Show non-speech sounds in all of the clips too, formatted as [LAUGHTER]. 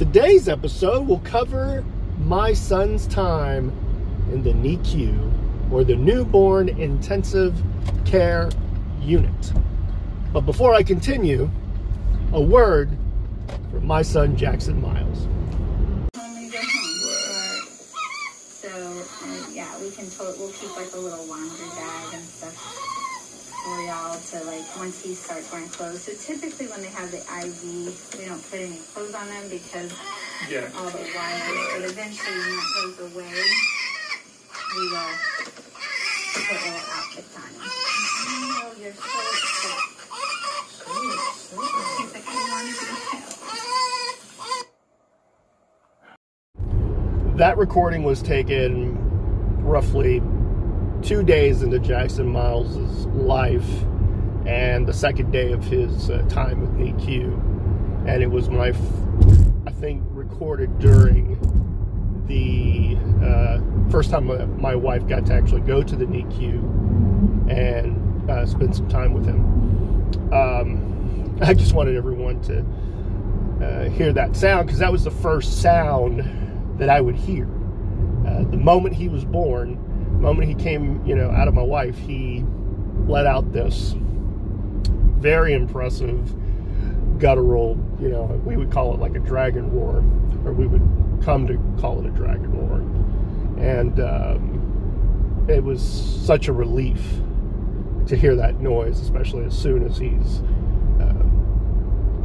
Today's episode will cover my son's time in the NICU, or the Newborn Intensive Care Unit. But before I continue, a word from my son Jackson Miles. Uh, we'll keep like a little laundry bag and stuff for y'all to like once he starts wearing clothes. So typically when they have the IV, we don't put any clothes on them because yeah. all the wires. But eventually when that goes away, we will put little outfits on him. Oh, you're so sick. He's like, I wanted to. That recording was taken roughly two days into Jackson Miles's life and the second day of his uh, time with NICU. And it was my, I think, recorded during the uh, first time my, wife got to actually go to the NICU and uh, spend some time with him. Um, [LAUGHS] I just wanted everyone to uh, hear that sound because that was the first sound that I would hear uh, the moment he was born, moment he came, you know, out of my wife, he let out this very impressive guttural, you know, we would call it like a dragon roar, or we would come to call it a dragon roar. And um, it was such a relief to hear that noise, especially as soon as he's, uh,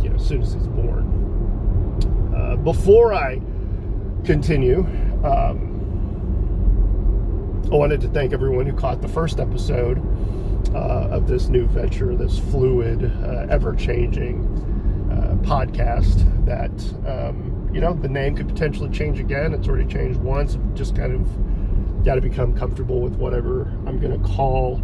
you know, as soon as he's born. Uh, before I continue, um, I wanted to thank everyone who caught the first episode uh, of this new venture, this fluid, uh, ever changing uh, podcast that, um, you know, the name could potentially change again. It's already changed once. Just kind of got to become comfortable with whatever I'm going to call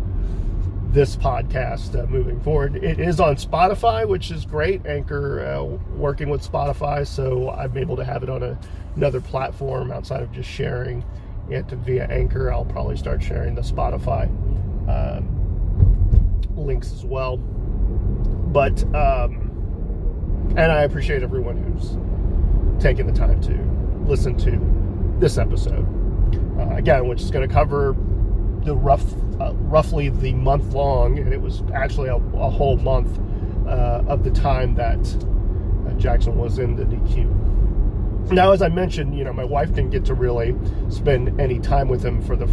this podcast uh, moving forward. It is on Spotify, which is great. Anchor uh, working with Spotify, so I'm able to have it on a, another platform outside of just sharing it via Anchor. I'll probably start sharing the Spotify um, links as well. But, um, and I appreciate everyone who's taken the time to listen to this episode. Uh, again, which is going to cover the rough, uh, roughly the month long, and it was actually a, a whole month uh, of the time that uh, Jackson was in the NICU. Now, as I mentioned, you know, my wife didn't get to really spend any time with him for the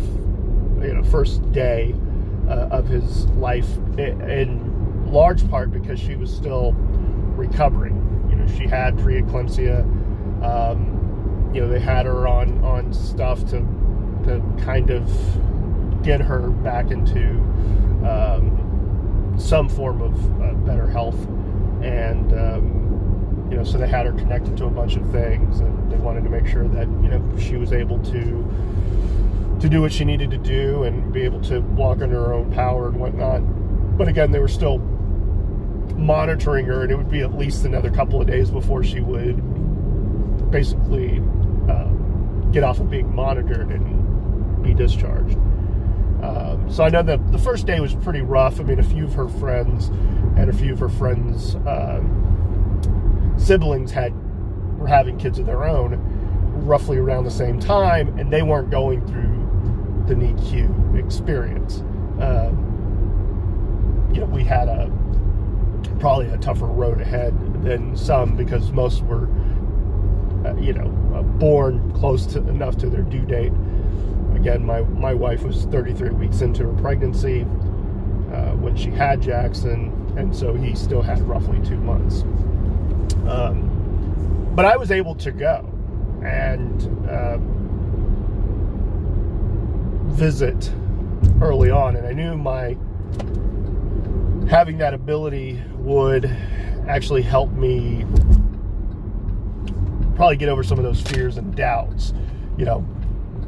you know first day uh, of his life, in large part because she was still recovering. You know, she had preeclampsia. Um, you know, they had her on on stuff to to kind of get her back into um, some form of uh, better health, and um, you know, so they had her connected to a bunch of things, and they wanted to make sure that you know she was able to to do what she needed to do and be able to walk under her own power and whatnot. But again, they were still monitoring her, and it would be at least another couple of days before she would basically uh, get off of being monitored and be discharged. Um, so I know that the first day was pretty rough. I mean, a few of her friends and a few of her friends. Um, siblings had were having kids of their own roughly around the same time, and they weren't going through the NICU experience. Uh, you know, we had a probably a tougher road ahead than some because most were, uh, you know, uh, born close to enough to their due date. Again, my my wife was 33 weeks into her pregnancy uh, when she had Jackson, and so he still had roughly two months. Um, but I was able to go and uh, visit early on, and I knew my having that ability would actually help me probably get over some of those fears and doubts. You know,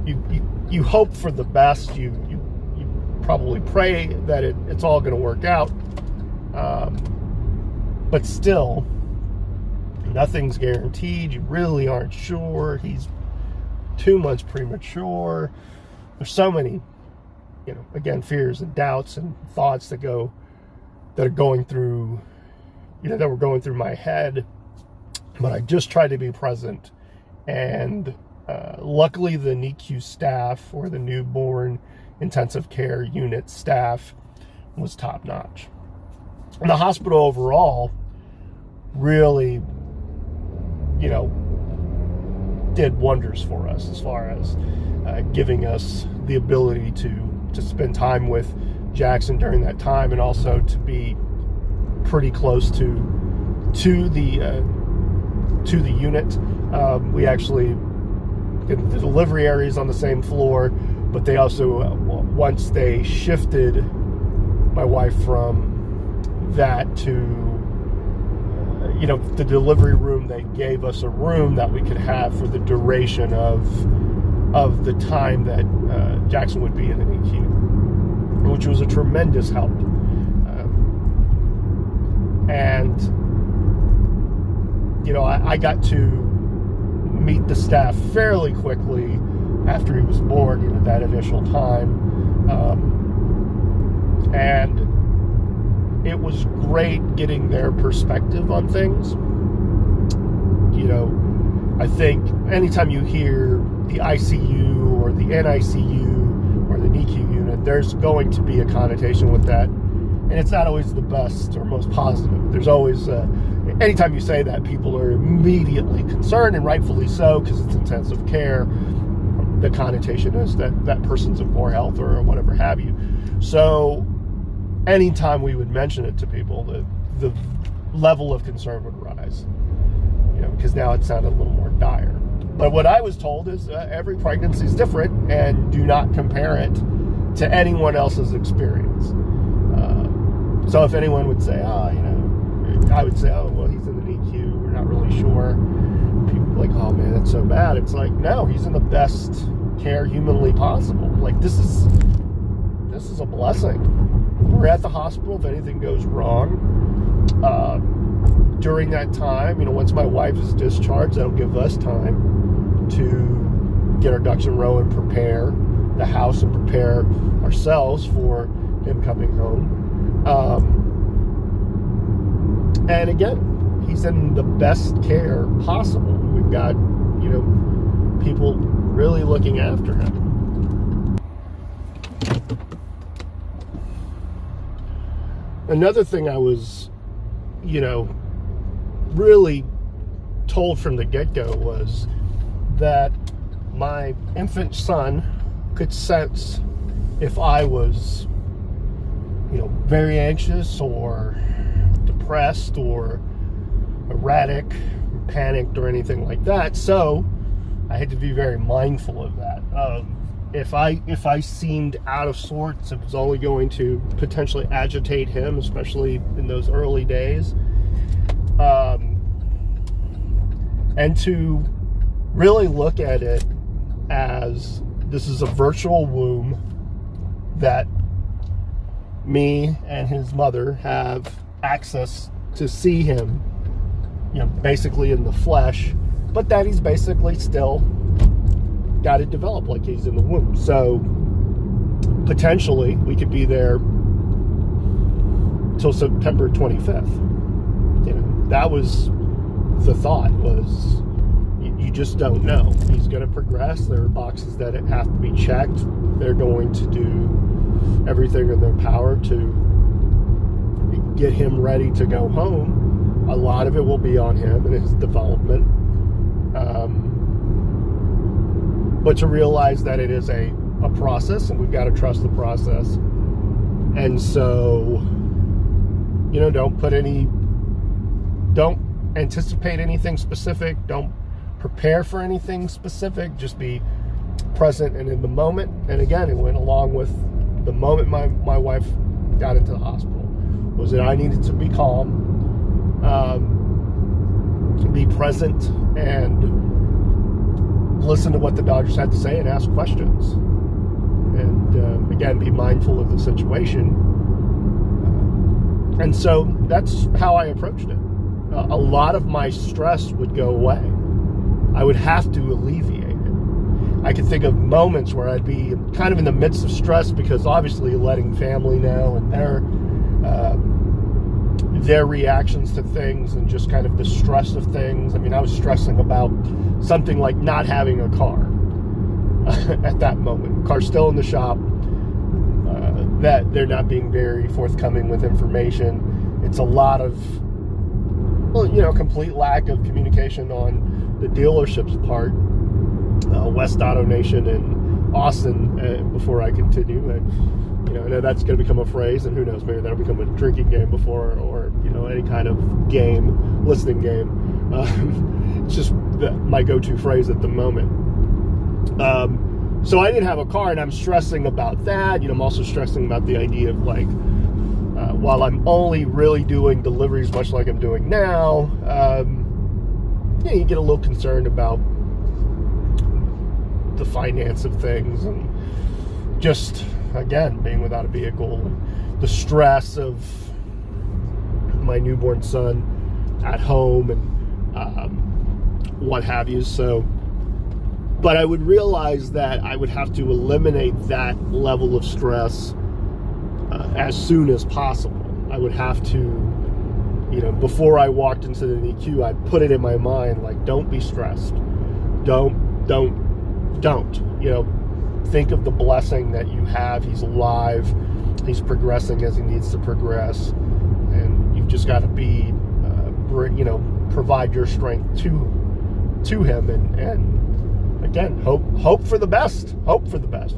you you, you hope for the best. You you, you probably pray that it, it's all going to work out. Um, but still, nothing's guaranteed. You really aren't sure. He's two months premature. There's so many, you know, again, fears and doubts and thoughts that go, that are going through, you know, that were going through my head. but I just tried to be present. And uh, luckily, the NICU staff or the newborn intensive care unit staff was top notch. And the hospital overall really, you know, did wonders for us as far as uh, giving us the ability to to spend time with Jackson during that time, and also to be pretty close to to the uh, to the unit. Um, we actually the delivery areas on the same floor, but they also uh, once they shifted my wife from that to you know the delivery room they gave us a room that we could have for the duration of of the time that uh, Jackson would be in the NICU, which was a tremendous help. Um, and you know, I, I, got to meet the staff fairly quickly after he was born. You know, that initial time, um, and it was great getting their perspective on things. You know, I think anytime you hear the ICU or the NICU or the NICU unit, there's going to be a connotation with that. And it's not always the best or most positive. There's always, uh, anytime you say that, people are immediately concerned, and rightfully so, because it's intensive care. The connotation is that that person's in poor health or whatever have you. So anytime we would mention it to people, the the level of concern would rise. You know, because now it sounded a little more dire. But what I was told is uh, every pregnancy is different, and do not compare it to anyone else's experience. Uh, so if anyone would say, "Oh, you know," I would say, "Oh, well, he's in the NICU. We're not really sure." People like, "Oh man, that's so bad." It's like, no, he's in the best care humanly possible. Like this is this is a blessing we're at the hospital if anything goes wrong. Uh, during that time, you know, once my wife is discharged, that'll give us time to get our ducks in a row and prepare the house and prepare ourselves for him coming home. Um, and again, he's in the best care possible. We've got, you know, people really looking after him. Another thing I was, you know, really told from the get go was that my infant son could sense if I was, you know, very anxious or depressed or erratic, or panicked, or anything like that. So I had to be very mindful of that. Um, if I if I seemed out of sorts, it was only going to potentially agitate him, especially in those early days. Um, and to really look at it as this is a virtual womb that me and his mother have access to see him, you know, basically in the flesh, but that he's basically still got to develop like he's in the womb. So potentially we could be there till September 25th. You know, that was the thought was you, you just don't know. He's going to progress. There are boxes that have to be checked. They're going to do everything in their power to get him ready to go home. A lot of it will be on him and his development. Um, but to realize that it is a, a process and we've got to trust the process. And so, you know, don't put any, don't anticipate anything specific, don't prepare for anything specific, just be present and in the moment. And again, it went along with the moment my, my wife got into the hospital was that I needed to be calm, um, be present, and listen to what the doctors had to say and ask questions. And uh, again, be mindful of the situation. Uh, and so that's how I approached it. A lot of my stress would go away. I would have to alleviate it. I could think of moments where I'd be kind of in the midst of stress because obviously letting family know and they're uh, their reactions to things and just kind of the stress of things. I mean, I was stressing about something like not having a car [LAUGHS] at that moment. Car still in the shop. Uh, that they're not being very forthcoming with information. It's a lot of, well, you know, complete lack of communication on the dealership's part. Uh, West AutoNation in Austin. Uh, before I continue, you know, I know that's going to become a phrase, and who knows, maybe that'll become a drinking game before, or you know, any kind of game, listening game. [LAUGHS] Um, it's just the, my go-to phrase at the moment. Um, so I didn't have a car, and I'm stressing about that. You know, I'm also stressing about the idea of like, uh, while I'm only really doing deliveries, much like I'm doing now, um, yeah, you get a little concerned about the finance of things and just again being without a vehicle, the stress of my newborn son at home and um, what have you. So, but I would realize that I would have to eliminate that level of stress uh, as soon as possible. I would have to, you know, before I walked into the NICU, I put it in my mind like, don't be stressed. Don't, don't, don't. You know, think of the blessing that you have. He's alive. He's progressing as he needs to progress, and you've just got to be, uh, you know, provide your strength to to him, and and again, hope hope for the best. Hope for the best.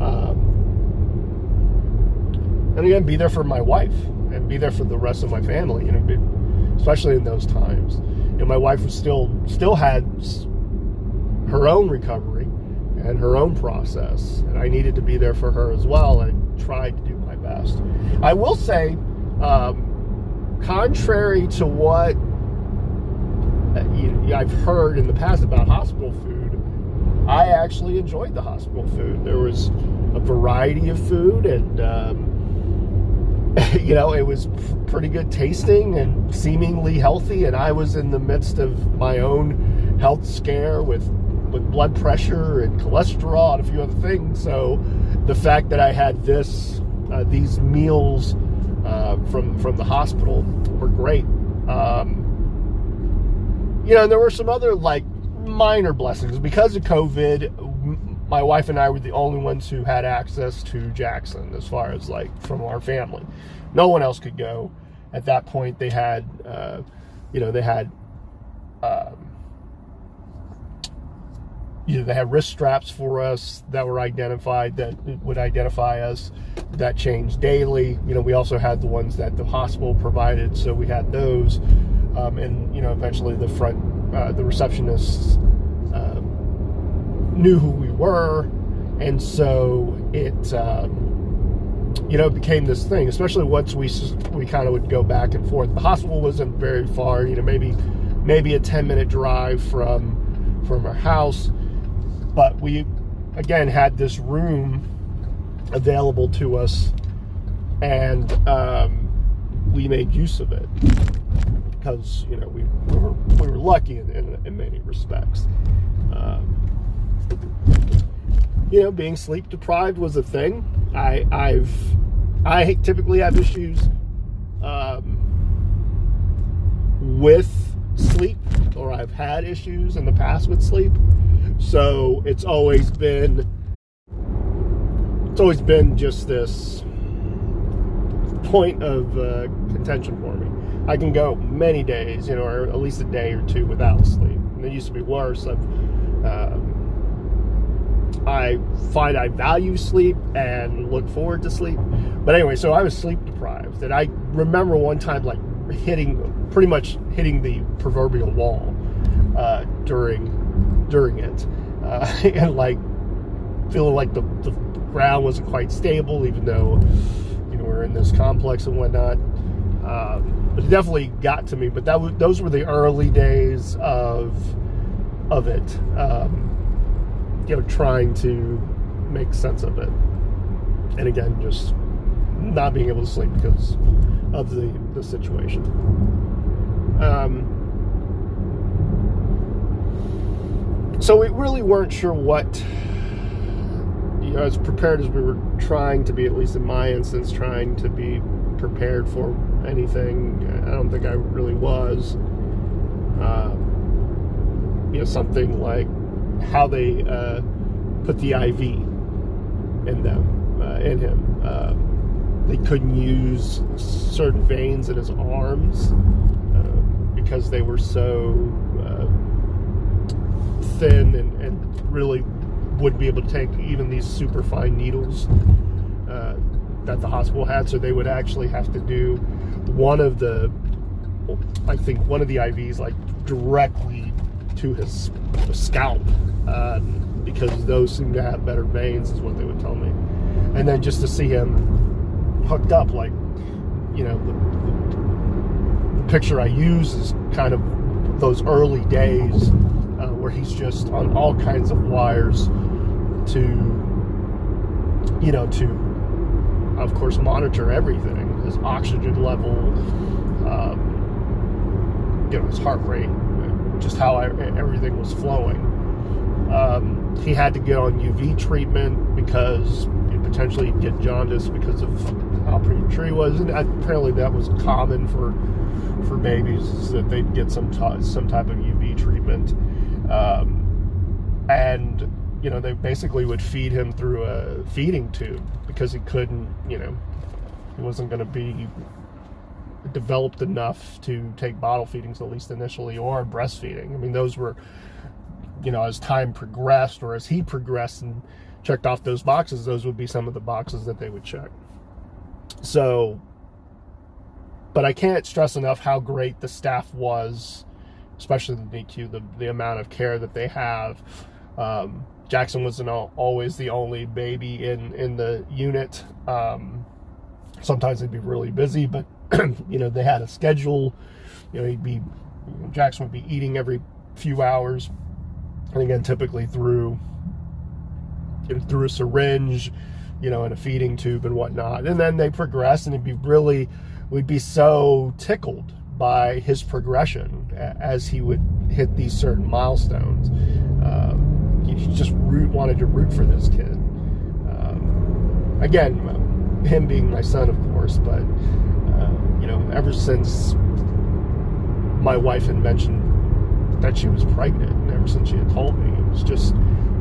Um, and again, be there for my wife and be there for the rest of my family. You know, especially in those times. You know, my wife was still still had her own recovery and her own process. And I needed to be there for her as well and tried to do my best. I will say, um, contrary to what uh, I've heard in the past about hospital food, I actually enjoyed the hospital food. There was a variety of food, and um, [LAUGHS] you know, it was pretty good tasting and seemingly healthy. And I was in the midst of my own health scare with with blood pressure and cholesterol and a few other things. So the fact that I had this, uh, these meals uh, from from the hospital were great. Um, you know, and there were some other like minor blessings because of COVID. My wife and I were the only ones who had access to Jackson, as far as like from our family. No one else could go. At that point, they had, uh, you know, they had. Um, you know, they had wrist straps for us that were identified that would identify us that changed daily. You know, we also had the ones that the hospital provided, so we had those. Um, and you know, eventually the front, uh, the receptionists um, knew who we were, and so it, um, you know, became this thing. Especially once we we kind of would go back and forth. The hospital wasn't very far. You know, maybe maybe a ten minute drive from from our house but we, again, had this room available to us, and um, we made use of it because you know we, we were we were lucky in, in, in many respects. Um, you know, being sleep deprived was a thing. I I've I typically have issues um, with sleep, or I've had issues in the past with sleep. So it's always been it's always been just this point of uh, contention for me. I can go many days, you know, or at least a day or two without sleep. And it used to be worse. Uh, I find I value sleep and look forward to sleep. But anyway, so I was sleep deprived. And I remember one time like hitting, pretty much hitting the proverbial wall uh, during during it, uh, [LAUGHS] and like feeling like the, the ground wasn't quite stable, even though you know we're in this complex and whatnot. Um, it definitely got to me, but that was, those were the early days of of it. Um, you know, trying to make sense of it, and again, just not being able to sleep because of the the situation. Um, so we really weren't sure what you know, as prepared as we were trying to be, at least in my instance, trying to be prepared for anything. I don't think I really was. Uh, you know, something like how they uh, put the IV in them, uh, in him. Uh, they couldn't use certain veins in his arms uh, because they were so thin and, and really wouldn't be able to take even these super fine needles uh, that the hospital had. So they would actually have to do one of the, I think one of the IVs like directly to his scalp uh, because those seem to have better veins, is what they would tell me. And then just to see him hooked up, like, you know, the, the picture I use is kind of those early days uh, where he's just on all kinds of wires to, you know, to, of course, monitor everything his oxygen level, um, you know, his heart rate, just how I, everything was flowing. Um, he had to get on UV treatment because you potentially get jaundice because of how premature he was, and apparently that was common for for babies that they'd get some t- some type of UV treatment, um, and you know they basically would feed him through a feeding tube because he couldn't, you know, he wasn't going to be developed enough to take bottle feedings at least initially or breastfeeding. I mean those were you know, as time progressed or as he progressed and checked off those boxes, those would be some of the boxes that they would check. So, but I can't stress enough how great the staff was, especially the NICU, the, the amount of care that they have. Um, Jackson wasn't always the only baby in, in the unit. Um, sometimes they'd be really busy, but, [CLEARS THROAT] you know, they had a schedule. You know, he'd be, Jackson would be eating every few hours and again, typically through through a syringe, you know, and a feeding tube and whatnot. And then they progress, and it'd be really, we'd be so tickled by his progression as he would hit these certain milestones. Um, just root, wanted to root for this kid. Um, again, him being my son, of course, but uh, you know, ever since my wife had mentioned that she was pregnant, and ever since she had told me, it was just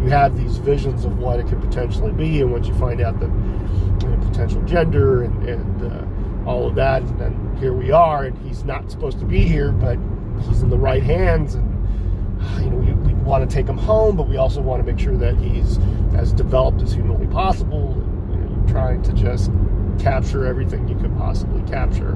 you have these visions of what it could potentially be, and once you find out the potential gender and, and uh, all of that, and then here we are, and he's not supposed to be here, but he's in the right hands, and [SIGHS] you know we, we want to take him home, but we also want to make sure that he's as developed as humanly possible. You know, trying to just capture everything you could possibly capture.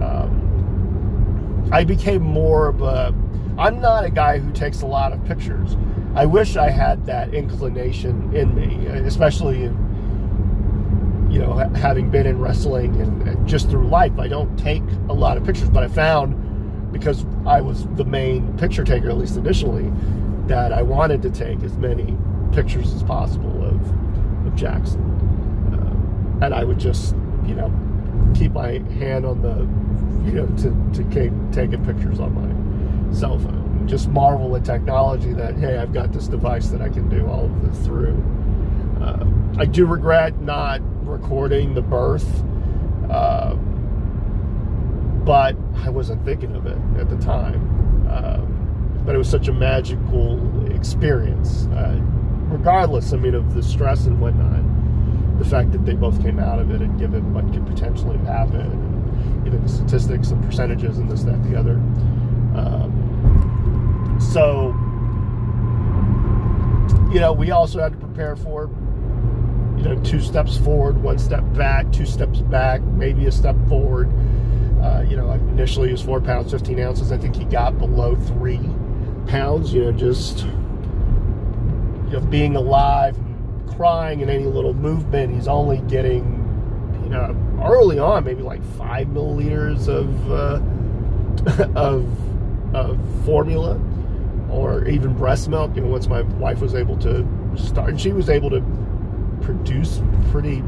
Um, I became more of a I'm not a guy who takes a lot of pictures. I wish I had that inclination in me, especially in, you know, having been in wrestling and, and just through life. I don't take a lot of pictures, but I found because I was the main picture taker, at least initially, that I wanted to take as many pictures as possible of, of Jackson. Uh, and I would just, you know, keep my hand on the, you know, to, to keep taking pictures on my cell phone. Just marvel at technology that, hey, I've got this device that I can do all of this through. I do regret not recording the birth, uh, but I wasn't thinking of it at the time. Uh, but it was such a magical experience. Uh, regardless, I mean, of the stress and whatnot, the fact that they both came out of it and given what could potentially happen, and, you know, the statistics and percentages and this, that, the other. Um, so, you know, we also had to prepare for, you know, two steps forward, one step back, two steps back, maybe a step forward. Uh, you know, initially he was four pounds, 15 ounces. I think he got below three pounds, you know, just, you know, being alive crying in any little movement. He's only getting, you know, early on, maybe like five milliliters of, uh, [LAUGHS] of, of formula or even breast milk. You know, once my wife was able to start, and she was able to produce pretty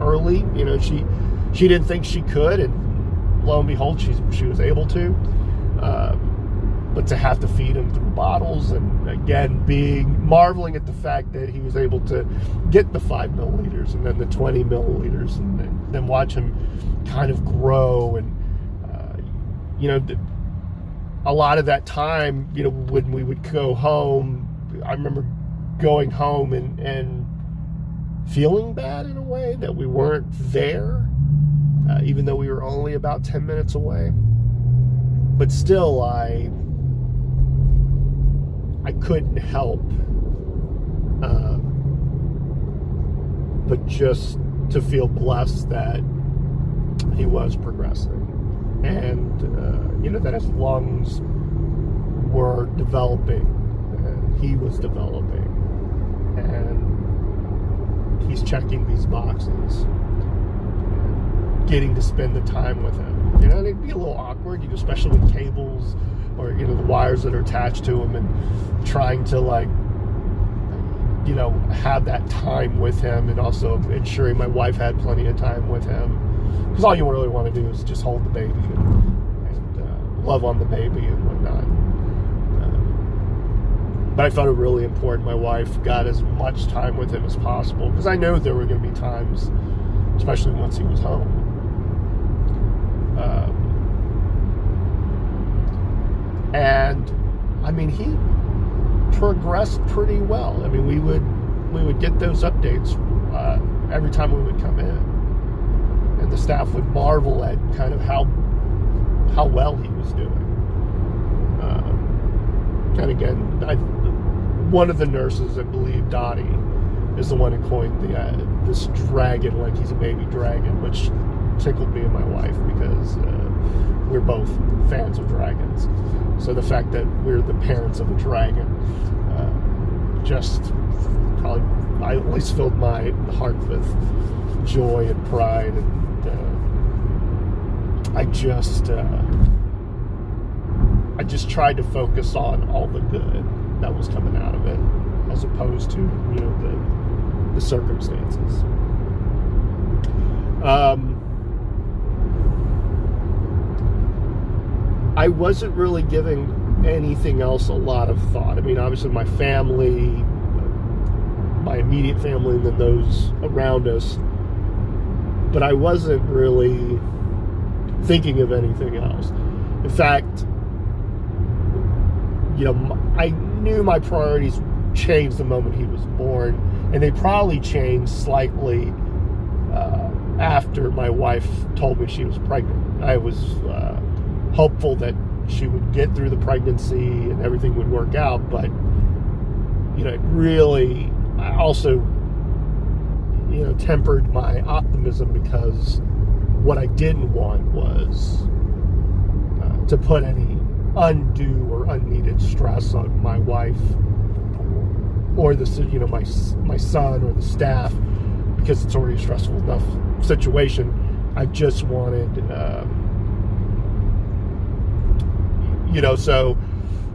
early. You know, she she didn't think she could, and lo and behold, she she was able to. Um, but to have to feed him through bottles, and again, being marveling at the fact that he was able to get the five milliliters and then the twenty milliliters, and then, then watch him kind of grow and you know, a lot of that time, you know, when we would go home, I remember going home and, and feeling bad in a way that we weren't there, uh, even though we were only about 10 minutes away. But still, I I couldn't help uh, but just to feel blessed that he was progressing. And uh, you know that his lungs were developing. And he was developing he's checking these boxes. Getting to spend the time with him. You know and it'd be a little awkward you know especially with cables or you know the wires that are attached to him and trying to like you know have that time with him and also ensuring my wife had plenty of time with him. Because all you really want to do is just hold the baby and, and uh, love on the baby and whatnot but I felt it really important my wife got as much time with him as possible because I know there were going to be times especially once he was home uh, and I mean he progressed pretty well. I mean, we would we would get those updates uh, every time we would come in, and the staff would marvel at kind of how how well he was doing. Uh, and again, I, one of the nurses, I believe, Dottie, is the one who coined the uh, this dragon like he's a baby dragon, which tickled me and my wife because uh, we're both fans of dragons. So the fact that we're the parents of a dragon uh, just probably I least filled my heart with joy and pride, and uh, I just uh, I just tried to focus on all the good that was coming out of it, as opposed to you know the the circumstances. Um, I wasn't really giving anything else a lot of thought. I mean, obviously, my family, my immediate family, and then those around us, but I wasn't really thinking of anything else. In fact, you know, knew my priorities changed the moment he was born, and they probably changed slightly uh, after my wife told me she was pregnant. I was. Uh, hopeful that she would get through the pregnancy and everything would work out. But, you know, it really, I also, you know, tempered my optimism because what I didn't want was uh, to put any undue or unneeded stress on my wife or the you know my my son or the staff because it's already a stressful enough situation. I just wanted um, you know, so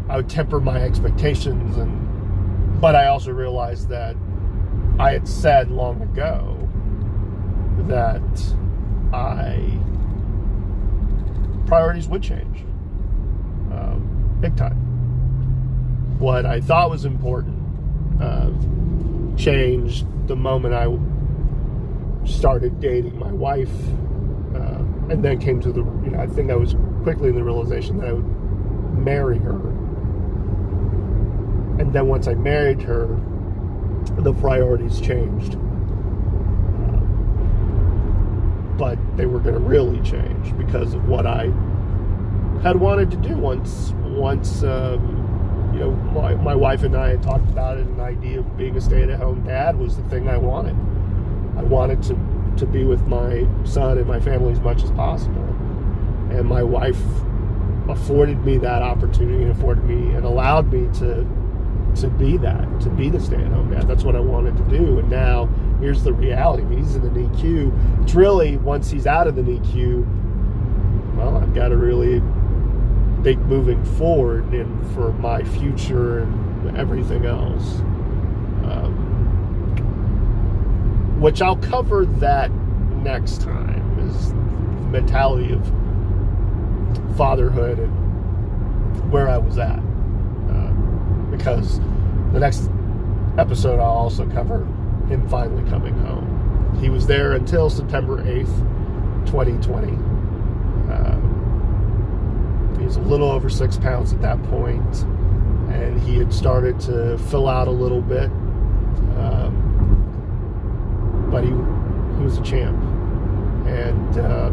I would temper my expectations and but I also realized that I had said long ago that I priorities would change big time. What I thought was important uh, changed the moment I started dating my wife, uh, and then came to the you know I think I was quickly in the realization that I would marry her. And then once I married her, the priorities changed. Uh, but they were going to really change because of what I had wanted to do once once um, you know my, my wife and I had talked about it and the idea of being a stay-at-home dad was the thing I wanted. I wanted to to be with my son and my family as much as possible. And my wife afforded me that opportunity and afforded me and allowed me to to be that, to be the stay-at-home dad. That's what I wanted to do. And now here's the reality. He's in the NICU. It's really once he's out of the NICU, well, I've got to really think moving forward and for my future and everything else. Um, which I'll cover that next time is mentality of fatherhood and where I was at. Uh, because the next episode, I'll also cover him finally coming home. He was there until September 8th, 2020. Uh, He's a little over six pounds at that point, and he had started to fill out a little bit. Um, but he he was a champ, and uh,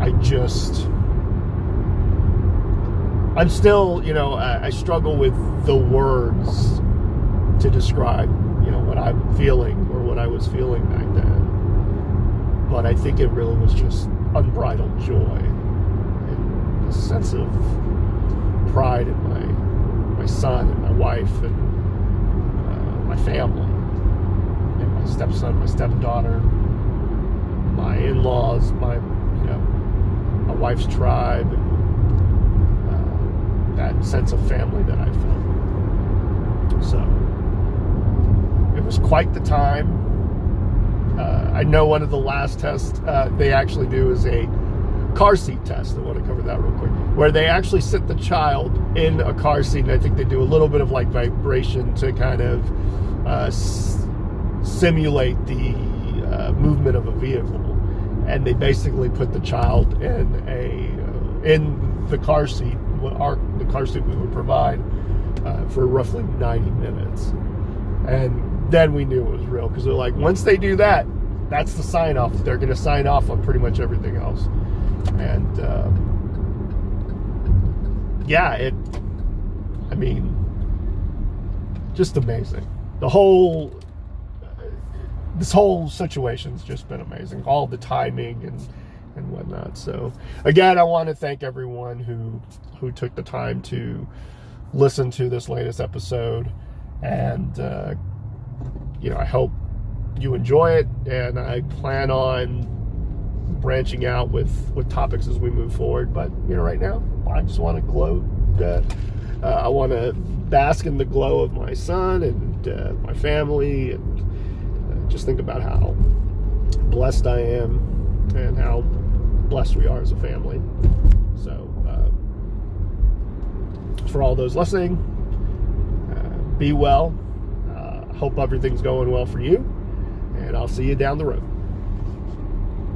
I just I'm still you know I, I struggle with the words to describe you know what I'm feeling or what I was feeling back then, but I think it really was just unbridled joy sense of pride in my my son and my wife and uh, my family and my stepson, my stepdaughter, my in-laws, my you know my wife's tribe, uh, that sense of family that I felt. So it was quite the time. Uh, I know one of the last tests uh, they actually do is a car seat test. I want to cover that real quick, where they actually sit the child in a car seat, and I think they do a little bit of like vibration to kind of uh, s- simulate the uh, movement of a vehicle, and they basically put the child in a uh, in the car seat, what our the car seat we would provide uh, for roughly 90 minutes, and then we knew it was real because they're like, once they do that, that's the sign off. They're going to sign off on pretty much everything else. And uh, yeah, it, I mean, just amazing. The whole, this whole situation's just been amazing. All the timing and, and whatnot. So again, I want to thank everyone who, who took the time to listen to this latest episode. And, uh, you know, I hope you enjoy it, and I plan on branching out with with topics as we move forward. But you know, right now, I just want to gloat. Uh, uh, I want to bask in the glow of my son and uh, my family, and uh, just think about how blessed I am and how blessed we are as a family. So, uh, for all those listening, uh, be well. Hope everything's going well for you, and I'll see you down the road.